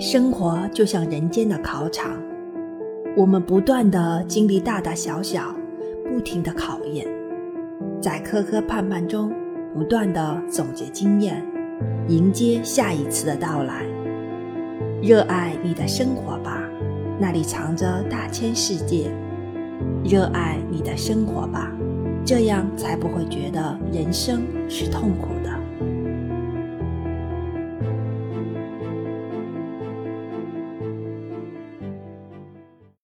生活就像人间的考场。我们不断的经历大大小小不停的考验。在磕磕绊绊中不断的总结经验迎接下一次的到来。热爱你的生活吧那里藏着大千世界。热爱你的生活吧这样才不会觉得人生是痛苦